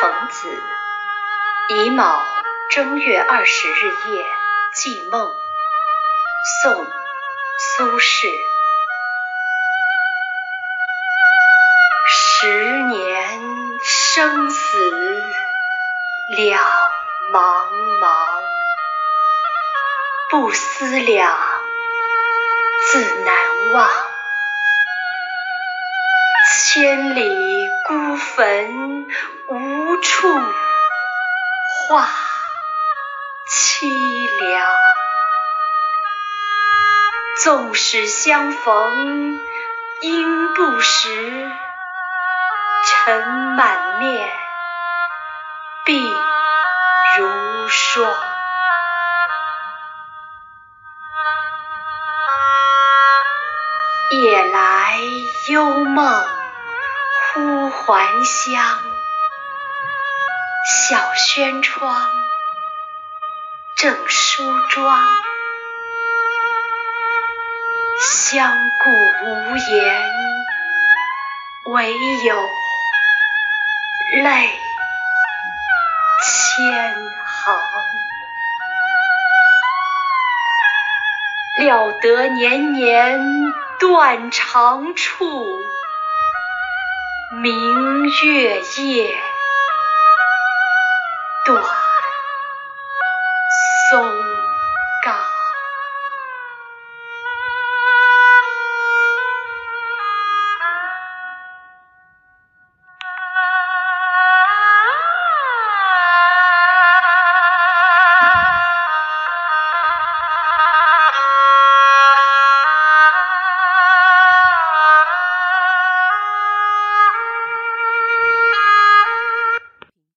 庚子乙卯正月二十日夜记梦，宋·苏轼。十年生死两茫茫，不思量，自难忘。坟，无处话凄凉。纵使相逢应不识，尘满面，鬓如霜。夜来幽梦忽还乡，小轩窗，正梳妆。相顾无言，唯有泪千行。料得年年断肠处，明月夜，短。